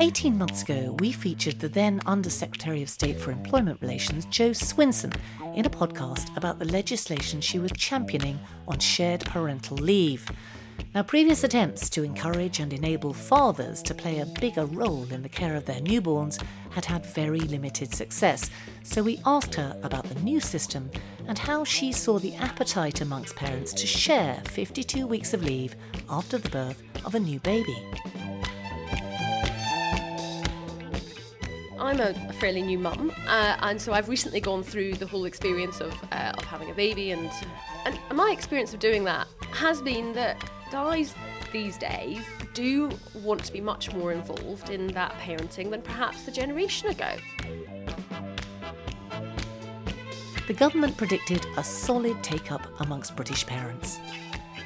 18 months ago, we featured the then Under Secretary of State for Employment Relations, Jo Swinson, in a podcast about the legislation she was championing on shared parental leave. Now, previous attempts to encourage and enable fathers to play a bigger role in the care of their newborns had had very limited success, so we asked her about the new system and how she saw the appetite amongst parents to share 52 weeks of leave after the birth of a new baby. I'm a, a fairly new mum, uh, and so I've recently gone through the whole experience of, uh, of having a baby, and and my experience of doing that has been that guys these days do want to be much more involved in that parenting than perhaps a generation ago. The government predicted a solid take up amongst British parents.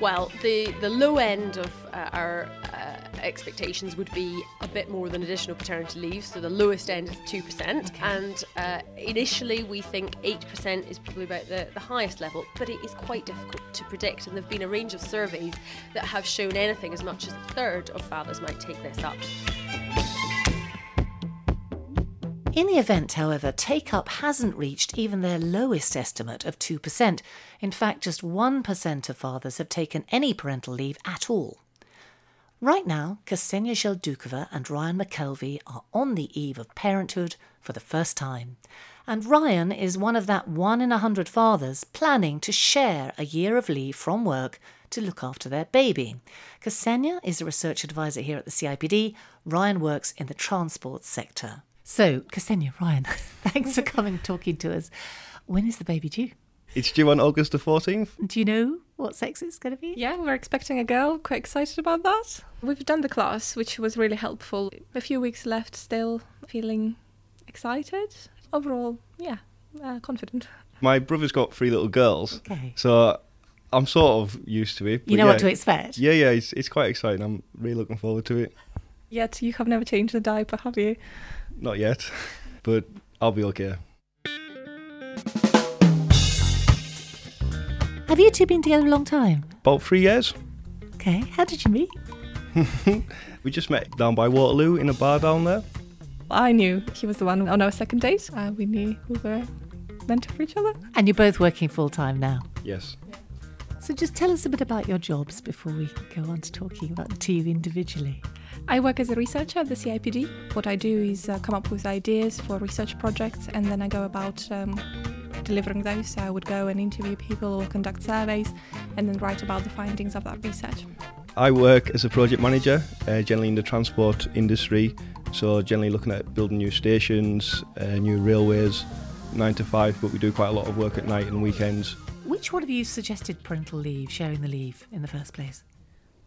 Well, the, the low end of uh, our expectations would be a bit more than additional paternity leave. So the lowest end is 2%. Okay. And uh, initially, we think 8% is probably about the, the highest level, but it is quite difficult to predict. And there have been a range of surveys that have shown anything as much as a third of fathers might take this up. In the event, however, take up hasn't reached even their lowest estimate of 2%. In fact, just 1% of fathers have taken any parental leave at all. Right now, Ksenia Zeldukova and Ryan McKelvey are on the eve of parenthood for the first time. And Ryan is one of that one in a hundred fathers planning to share a year of leave from work to look after their baby. Ksenia is a research advisor here at the CIPD. Ryan works in the transport sector. So, Ksenia, Ryan, thanks for coming and talking to us. When is the baby due? It's due on August the 14th. Do you know what sex it's going to be? Yeah, we're expecting a girl. Quite excited about that. We've done the class, which was really helpful. A few weeks left, still feeling excited. Overall, yeah, uh, confident. My brother's got three little girls. Okay. So I'm sort of used to it. You know yeah, what to expect? Yeah, yeah, it's, it's quite exciting. I'm really looking forward to it. Yet you have never changed the diaper, have you? Not yet, but I'll be okay. Have you two been together a long time? About three years. Okay. How did you meet? we just met down by Waterloo in a bar down there. I knew he was the one on our second date. Uh, we knew we were meant for each other. And you're both working full time now. Yes. So just tell us a bit about your jobs before we go on to talking about the two individually. I work as a researcher at the CIPD. What I do is uh, come up with ideas for research projects and then I go about um, delivering those. So I would go and interview people or conduct surveys and then write about the findings of that research. I work as a project manager, uh, generally in the transport industry. So, generally looking at building new stations, uh, new railways, nine to five, but we do quite a lot of work at night and weekends. Which one of you suggested parental leave, sharing the leave in the first place?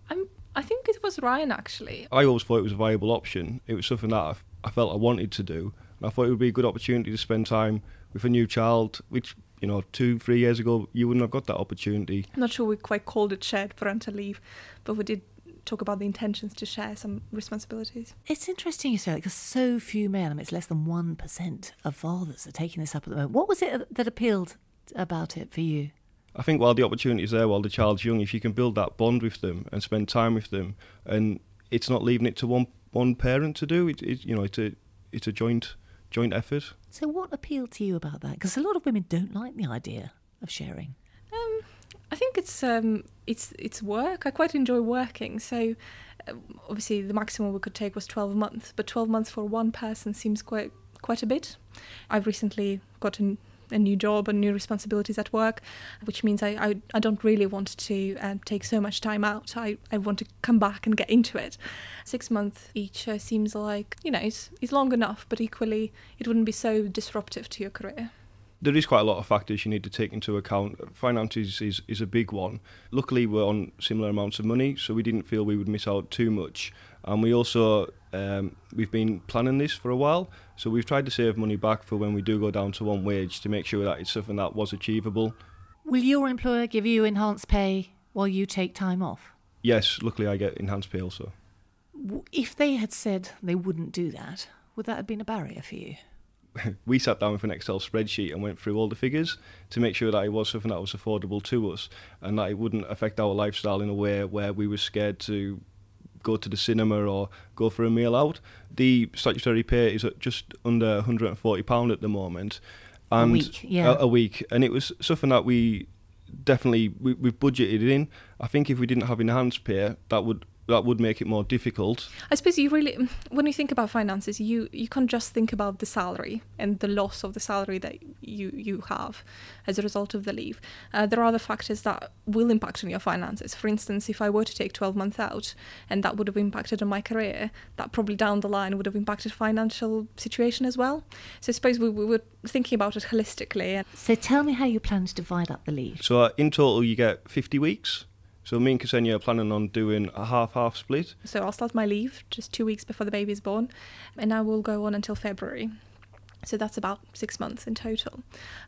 I'm, I think it was Ryan actually. I always thought it was a viable option. It was something that I, I felt I wanted to do. And I thought it would be a good opportunity to spend time with a new child, which, you know, two, three years ago, you wouldn't have got that opportunity. I'm not sure we quite called it shared parental leave, but we did talk about the intentions to share some responsibilities. It's interesting you say that because so few men, I mean, it's less than 1% of fathers are taking this up at the moment. What was it that appealed about it for you? I think while the opportunity is there, while the child's young, if you can build that bond with them and spend time with them, and it's not leaving it to one one parent to do, it, it you know, it's a it's a joint joint effort. So, what appealed to you about that? Because a lot of women don't like the idea of sharing. Um, I think it's um, it's it's work. I quite enjoy working. So, uh, obviously, the maximum we could take was twelve months, but twelve months for one person seems quite quite a bit. I've recently gotten a new job and new responsibilities at work, which means I, I, I don't really want to um, take so much time out. I, I want to come back and get into it. Six months each uh, seems like, you know, it's, it's long enough, but equally it wouldn't be so disruptive to your career. There is quite a lot of factors you need to take into account. Finances is, is a big one. Luckily, we're on similar amounts of money, so we didn't feel we would miss out too much. And we also um, we've been planning this for a while, so we've tried to save money back for when we do go down to one wage to make sure that it's something that was achievable. Will your employer give you enhanced pay while you take time off? Yes, luckily I get enhanced pay also. If they had said they wouldn't do that, would that have been a barrier for you? we sat down with an Excel spreadsheet and went through all the figures to make sure that it was something that was affordable to us and that it wouldn't affect our lifestyle in a way where we were scared to go to the cinema or go for a meal out. The statutory pay is at just under 140 pound at the moment, and week, yeah. a, a week, and it was something that we definitely we, we've budgeted in. I think if we didn't have enhanced pay, that would that would make it more difficult. I suppose you really, when you think about finances, you you can't just think about the salary and the loss of the salary that you you have as a result of the leave. Uh, there are other factors that will impact on your finances. For instance, if I were to take 12 months out and that would have impacted on my career, that probably down the line would have impacted financial situation as well. So I suppose we, we were thinking about it holistically. So tell me how you plan to divide up the leave. So uh, in total, you get 50 weeks. So me and Ksenia are planning on doing a half-half split. So I'll start my leave just two weeks before the baby is born, and I will go on until February. So that's about six months in total.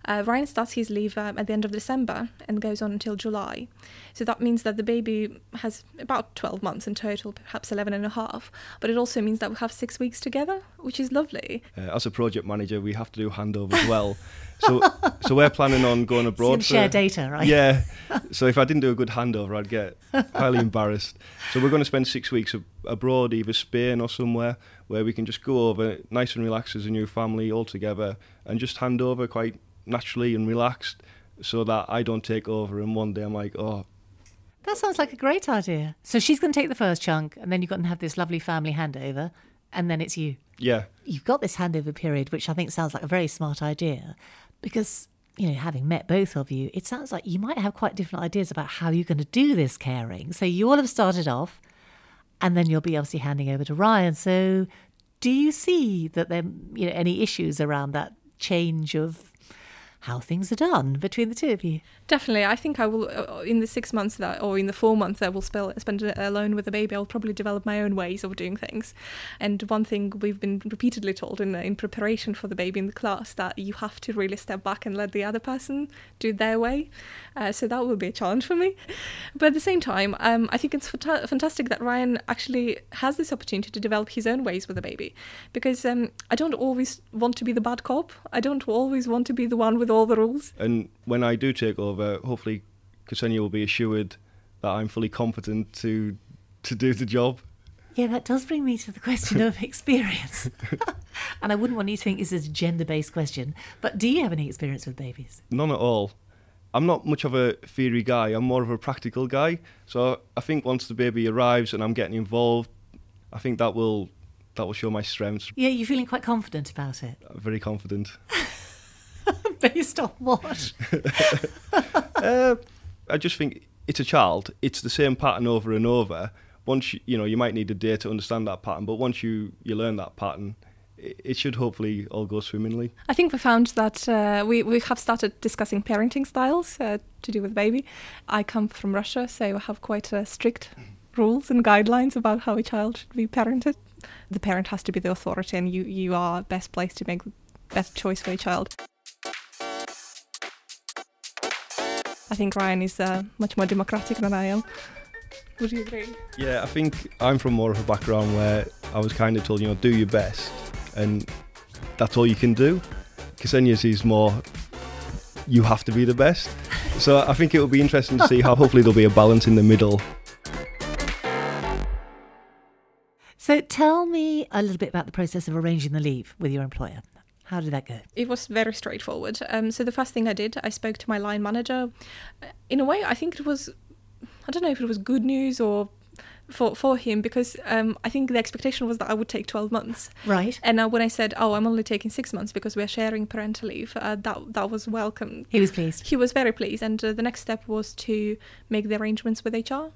Uh, Ryan starts his leave um, at the end of December and goes on until July. So that means that the baby has about 12 months in total, perhaps 11 and a half. But it also means that we have six weeks together, which is lovely. Uh, as a project manager, we have to do handover as well. so, so we're planning on going abroad. So share data, right? Yeah. so if I didn't do a good handover, I'd get highly embarrassed. So we're going to spend six weeks ab- abroad, either Spain or somewhere, where we can just go over nice and relaxed as a new family all together, and just hand over quite naturally and relaxed, so that I don't take over. And one day I'm like, oh. That sounds like a great idea. So she's going to take the first chunk, and then you've got to have this lovely family handover, and then it's you. Yeah. You've got this handover period, which I think sounds like a very smart idea because you know, having met both of you, it sounds like you might have quite different ideas about how you're going to do this caring. So you all have started off, and then you'll be obviously handing over to Ryan. So, do you see that there, you know, any issues around that change of how things are done between the two of you? Definitely, I think I will. Uh, in the six months that, or in the four months that I will spend alone with the baby, I'll probably develop my own ways of doing things. And one thing we've been repeatedly told in in preparation for the baby in the class that you have to really step back and let the other person do their way. Uh, so that will be a challenge for me. But at the same time, um, I think it's fanta- fantastic that Ryan actually has this opportunity to develop his own ways with the baby, because um, I don't always want to be the bad cop. I don't always want to be the one with all the rules. And when I do take over, hopefully Ksenia will be assured that I'm fully competent to to do the job. Yeah, that does bring me to the question of experience. and I wouldn't want you to think this is a gender based question, but do you have any experience with babies? None at all. I'm not much of a theory guy, I'm more of a practical guy. So I think once the baby arrives and I'm getting involved, I think that will that will show my strengths. Yeah, you're feeling quite confident about it. Very confident. Based on what? uh, I just think it's a child. It's the same pattern over and over. Once you, you know, you might need a day to understand that pattern, but once you you learn that pattern, it, it should hopefully all go swimmingly. I think we found that uh, we we have started discussing parenting styles uh, to do with baby. I come from Russia, so I have quite uh, strict rules and guidelines about how a child should be parented. The parent has to be the authority, and you you are best placed to make the best choice for a child. I think Ryan is uh, much more democratic than I am. Would you agree? Yeah, I think I'm from more of a background where I was kind of told, you know, do your best, and that's all you can do. Ksenia's is more, you have to be the best. So I think it will be interesting to see how hopefully there'll be a balance in the middle. So tell me a little bit about the process of arranging the leave with your employer. How did that go? It was very straightforward. Um, so the first thing I did, I spoke to my line manager. In a way, I think it was, I don't know if it was good news or for for him because um, I think the expectation was that I would take 12 months. Right. And uh, when I said, "Oh, I'm only taking six months because we're sharing parental leave," uh, that that was welcome. He was pleased. He was very pleased, and uh, the next step was to make the arrangements with HR.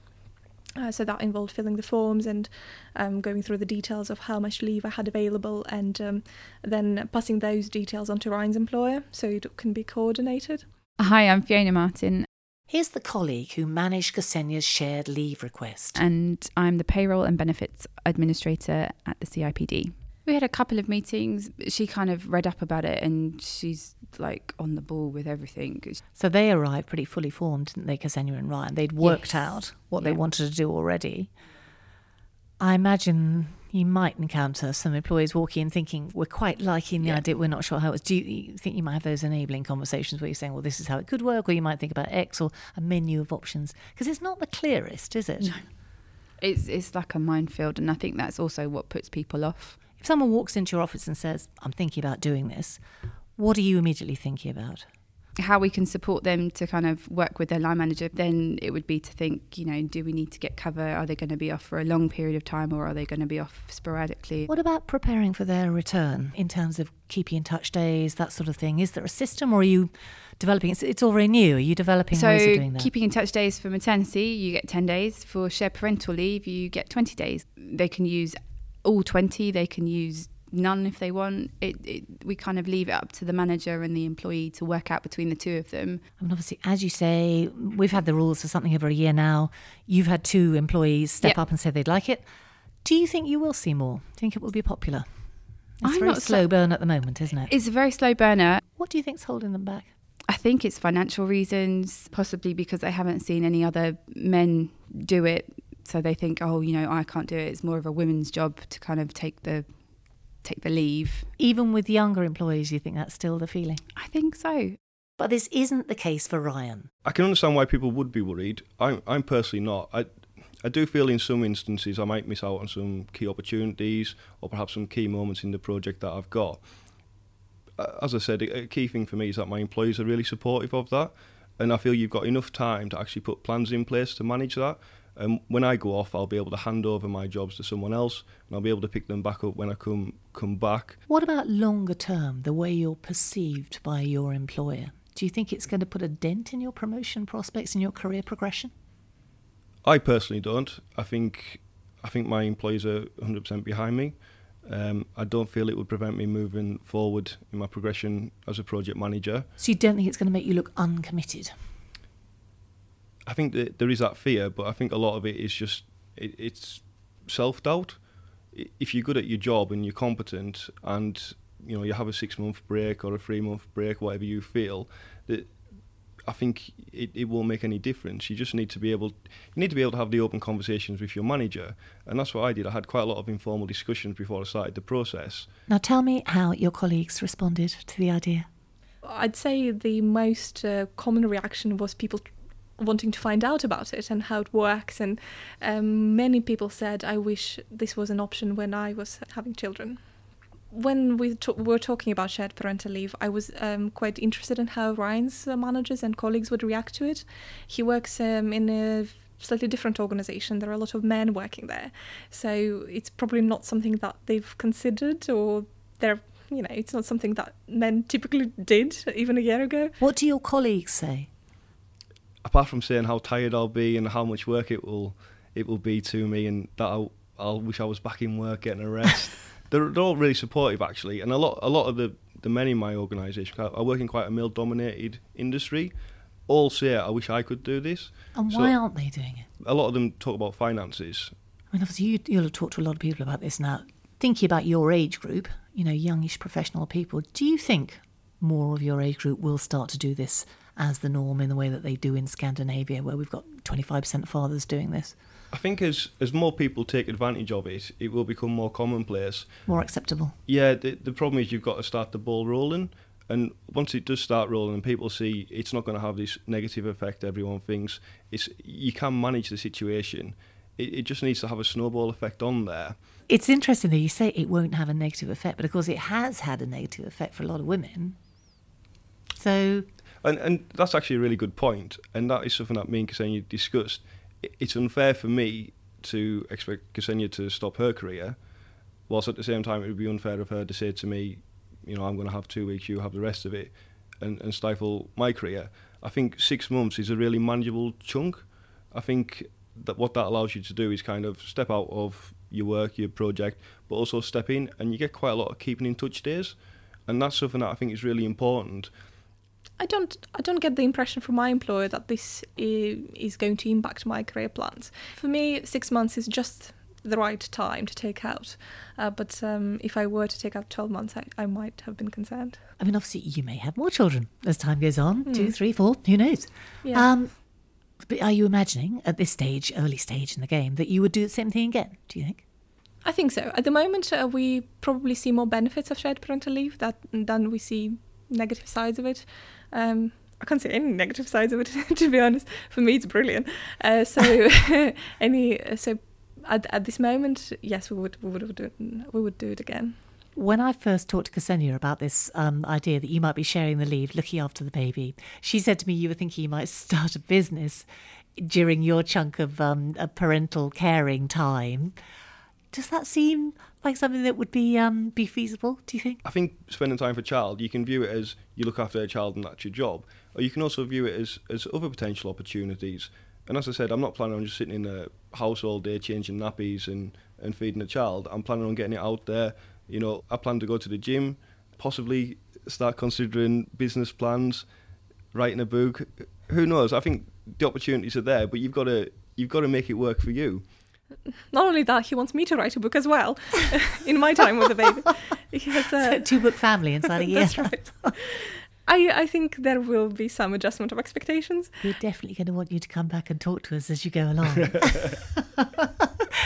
Uh, so that involved filling the forms and um, going through the details of how much leave I had available, and um, then passing those details on to Ryan's employer so it can be coordinated. Hi, I'm Fiona Martin. Here's the colleague who managed Ksenia's shared leave request. And I'm the payroll and benefits administrator at the CIPD. We had a couple of meetings. She kind of read up about it and she's like on the ball with everything. So they arrived pretty fully formed, didn't they, Ksenia and Ryan? They'd worked Yes. out what they wanted to do already. I imagine you might encounter some employees walking in thinking, we're quite liking the Yeah. idea, we're not sure how it's. Do you, you think you might have those enabling conversations where you're saying, well, this is how it could work, or you might think about X or a menu of options? Because it's not the clearest, is it? No. It's it's like a minefield, and I think that's also what puts people off. If someone walks into your office and says, I'm thinking about doing this, what are you immediately thinking about? how we can support them to kind of work with their line manager, then it would be to think, you know, do we need to get cover? Are they going to be off for a long period of time or are they going to be off sporadically? What about preparing for their return in terms of keeping in touch days, that sort of thing? Is there a system or are you developing? It's, it's all very new. Are you developing so ways of doing that? keeping in touch days for maternity, you get 10 days. For shared parental leave, you get 20 days. They can use all 20, they can use none if they want. It, it, we kind of leave it up to the manager and the employee to work out between the two of them. I mean, obviously, as you say, we've had the rules for something over a year now. You've had two employees step Yep. up and say they'd like it. Do you think you will see more? Do you think it will be popular? It's I'm a very not slow burn at the moment, isn't it? It's a very slow burner. What do you think's holding them back? I think it's financial reasons, possibly because they haven't seen any other men do it. So they think, oh, you know, I can't do it. It's more of a women's job to kind of take the take the leave. Even with younger employees, you think that's still the feeling? I think so. But this isn't the case for Ryan. I can understand why people would be worried. I'm, I'm personally not. I, I do feel in some instances I might miss out on some key opportunities or perhaps some key moments in the project that I've got. As I said, a a key thing for me is that my employees are really supportive of that, and I feel you've got enough time to actually put plans in place to manage that. And when I go off, I'll be able to hand over my jobs to someone else, and I'll be able to pick them back up when I come come back. What about longer term, the way you're perceived by your employer? Do you think it's going to put a dent in your promotion prospects and your career progression? I personally don't. I think I think my employees are 100% behind me. Um, I don't feel it would prevent me moving forward in my progression as a project manager. So you don't think it's going to make you look uncommitted? I think that there is that fear, but I think a lot of it is just it, it's self doubt. If you're good at your job and you're competent, and you know you have a six month break or a three month break, whatever you feel, that I think it, it won't make any difference. You just need to be able you need to be able to have the open conversations with your manager, and that's what I did. I had quite a lot of informal discussions before I started the process. Now tell me how your colleagues responded to the idea. I'd say the most uh, common reaction was people wanting to find out about it and how it works. And um, many people said, I wish this was an option when I was having children. When we were talking about shared parental leave, I was um, quite interested in how Ryan's managers and colleagues would react to it. He works um, in a slightly different organization. There are a lot of men working there. So it's probably not something that they've considered or they're you know, it's not something that men typically did even a year ago. What do your colleagues say? Apart from saying how tired I'll be and how much work it will it will be to me, and that I'll, I'll wish I was back in work getting a rest. they're, they're all really supportive actually, and a lot a lot of the the men in my organisation, I I work in quite a male dominated industry, all say I wish I could do this. And So- why aren't they doing it? A lot of them talk about finances. I mean, obviously, you, you'll have talked to a lot of people about this now. Thinking about your age group, you know, youngish professional people, do you think more of your age group will start to do this as the norm in the way that they do in Scandinavia, where we've got 25% fathers doing this? I think as as more people take advantage of it, it will become more commonplace. More acceptable? Yeah, the, the problem is you've got to start the ball rolling. And once it does start rolling and people see it's not going to have this negative effect everyone thinks, it's you can manage the situation. It, it just needs to have a snowball effect on there. It's interesting that you say it won't have a negative effect, but of course, it has had a negative effect for a lot of women. So, And and that's actually a really good point. And that is something that me and Ksenia discussed. It's unfair for me to expect Ksenia to stop her career, whilst at the same time it would be unfair of her to say to me, you know, I'm going to have two weeks, you have the rest of it, and, and stifle my career. I think six months is a really manageable chunk. I think that what that allows you to do is kind of step out of your work, your project, but also step in, and you get quite a lot of keeping in touch days, and that's something that I think is really important. I don't I don't get the impression from my employer that this is going to impact my career plans. For me, six months is just the right time to take out. Uh, but um, if I were to take out 12 months, I, I might have been concerned. I mean, obviously, you may have more children as time goes on Hmm. two, three, four, who knows? Yeah. Um, but are you imagining at this stage, early stage in the game, that you would do the same thing again? Do you think? I think so. At the moment, uh, we probably see more benefits of shared parental leave that, than we see negative sides of it. Um, I can't see any negative sides of it, to be honest. For me, it's brilliant. Uh, so, any uh, so at, at this moment, yes, we would we would do it, we would do it again. When I first talked to Ksenia about this um, idea that you might be sharing the leave, looking after the baby, she said to me you were thinking you might start a business during your chunk of um, a parental caring time. Does that seem like something that would be um, be feasible? Do you think? I think spending time for a child, you can view it as you look after a child and that's your job, or you can also view it as as other potential opportunities. And as I said, I'm not planning on just sitting in a house all day changing nappies and and feeding a child. I'm planning on getting it out there. You know, I plan to go to the gym, possibly start considering business plans, writing a book. Who knows? I think the opportunities are there, but you've got to you've got to make it work for you. Not only that, he wants me to write a book as well in my time with the baby. He has So a, two book family inside a year. that's right. I, I think there will be some adjustment of expectations. We're definitely going to want you to come back and talk to us as you go along.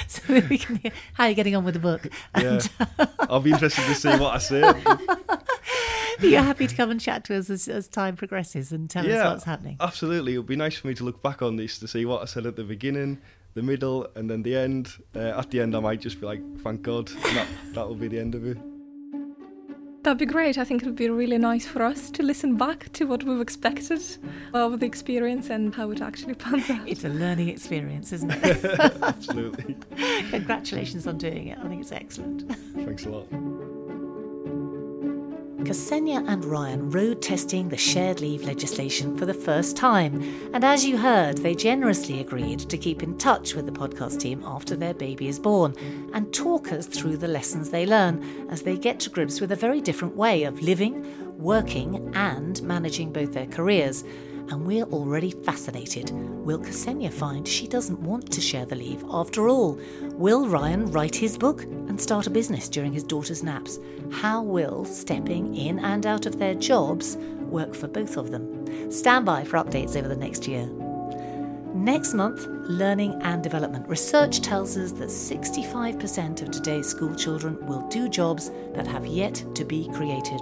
so that we can hear how you're getting on with the book. Yeah, I'll be interested to see what I say. You're happy to come and chat to us as, as time progresses and tell us what's happening. Absolutely. It would be nice for me to look back on this to see what I said at the beginning, the middle, and then the end. Uh, at the end, I might just be like, thank God. That, that will be the end of it. That'd be great. I think it would be really nice for us to listen back to what we've expected of the experience and how it actually pans out. It's a learning experience, isn't it? Absolutely. Congratulations on doing it. I think it's excellent. Thanks a lot. Ksenia and Ryan road testing the shared leave legislation for the first time, and as you heard, they generously agreed to keep in touch with the podcast team after their baby is born and talk us through the lessons they learn as they get to grips with a very different way of living, working, and managing both their careers. And we're already fascinated. Will Ksenia find she doesn't want to share the leave after all? Will Ryan write his book and start a business during his daughter's naps? How will stepping in and out of their jobs work for both of them? Stand by for updates over the next year. Next month, learning and development. Research tells us that 65% of today's school children will do jobs that have yet to be created.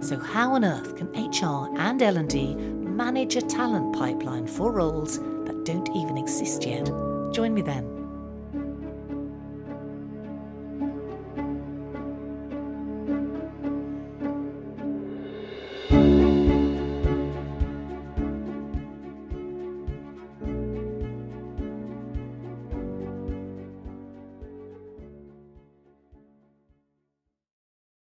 So how on earth can HR and L&D manage a talent pipeline for roles that don't even exist yet? Join me then.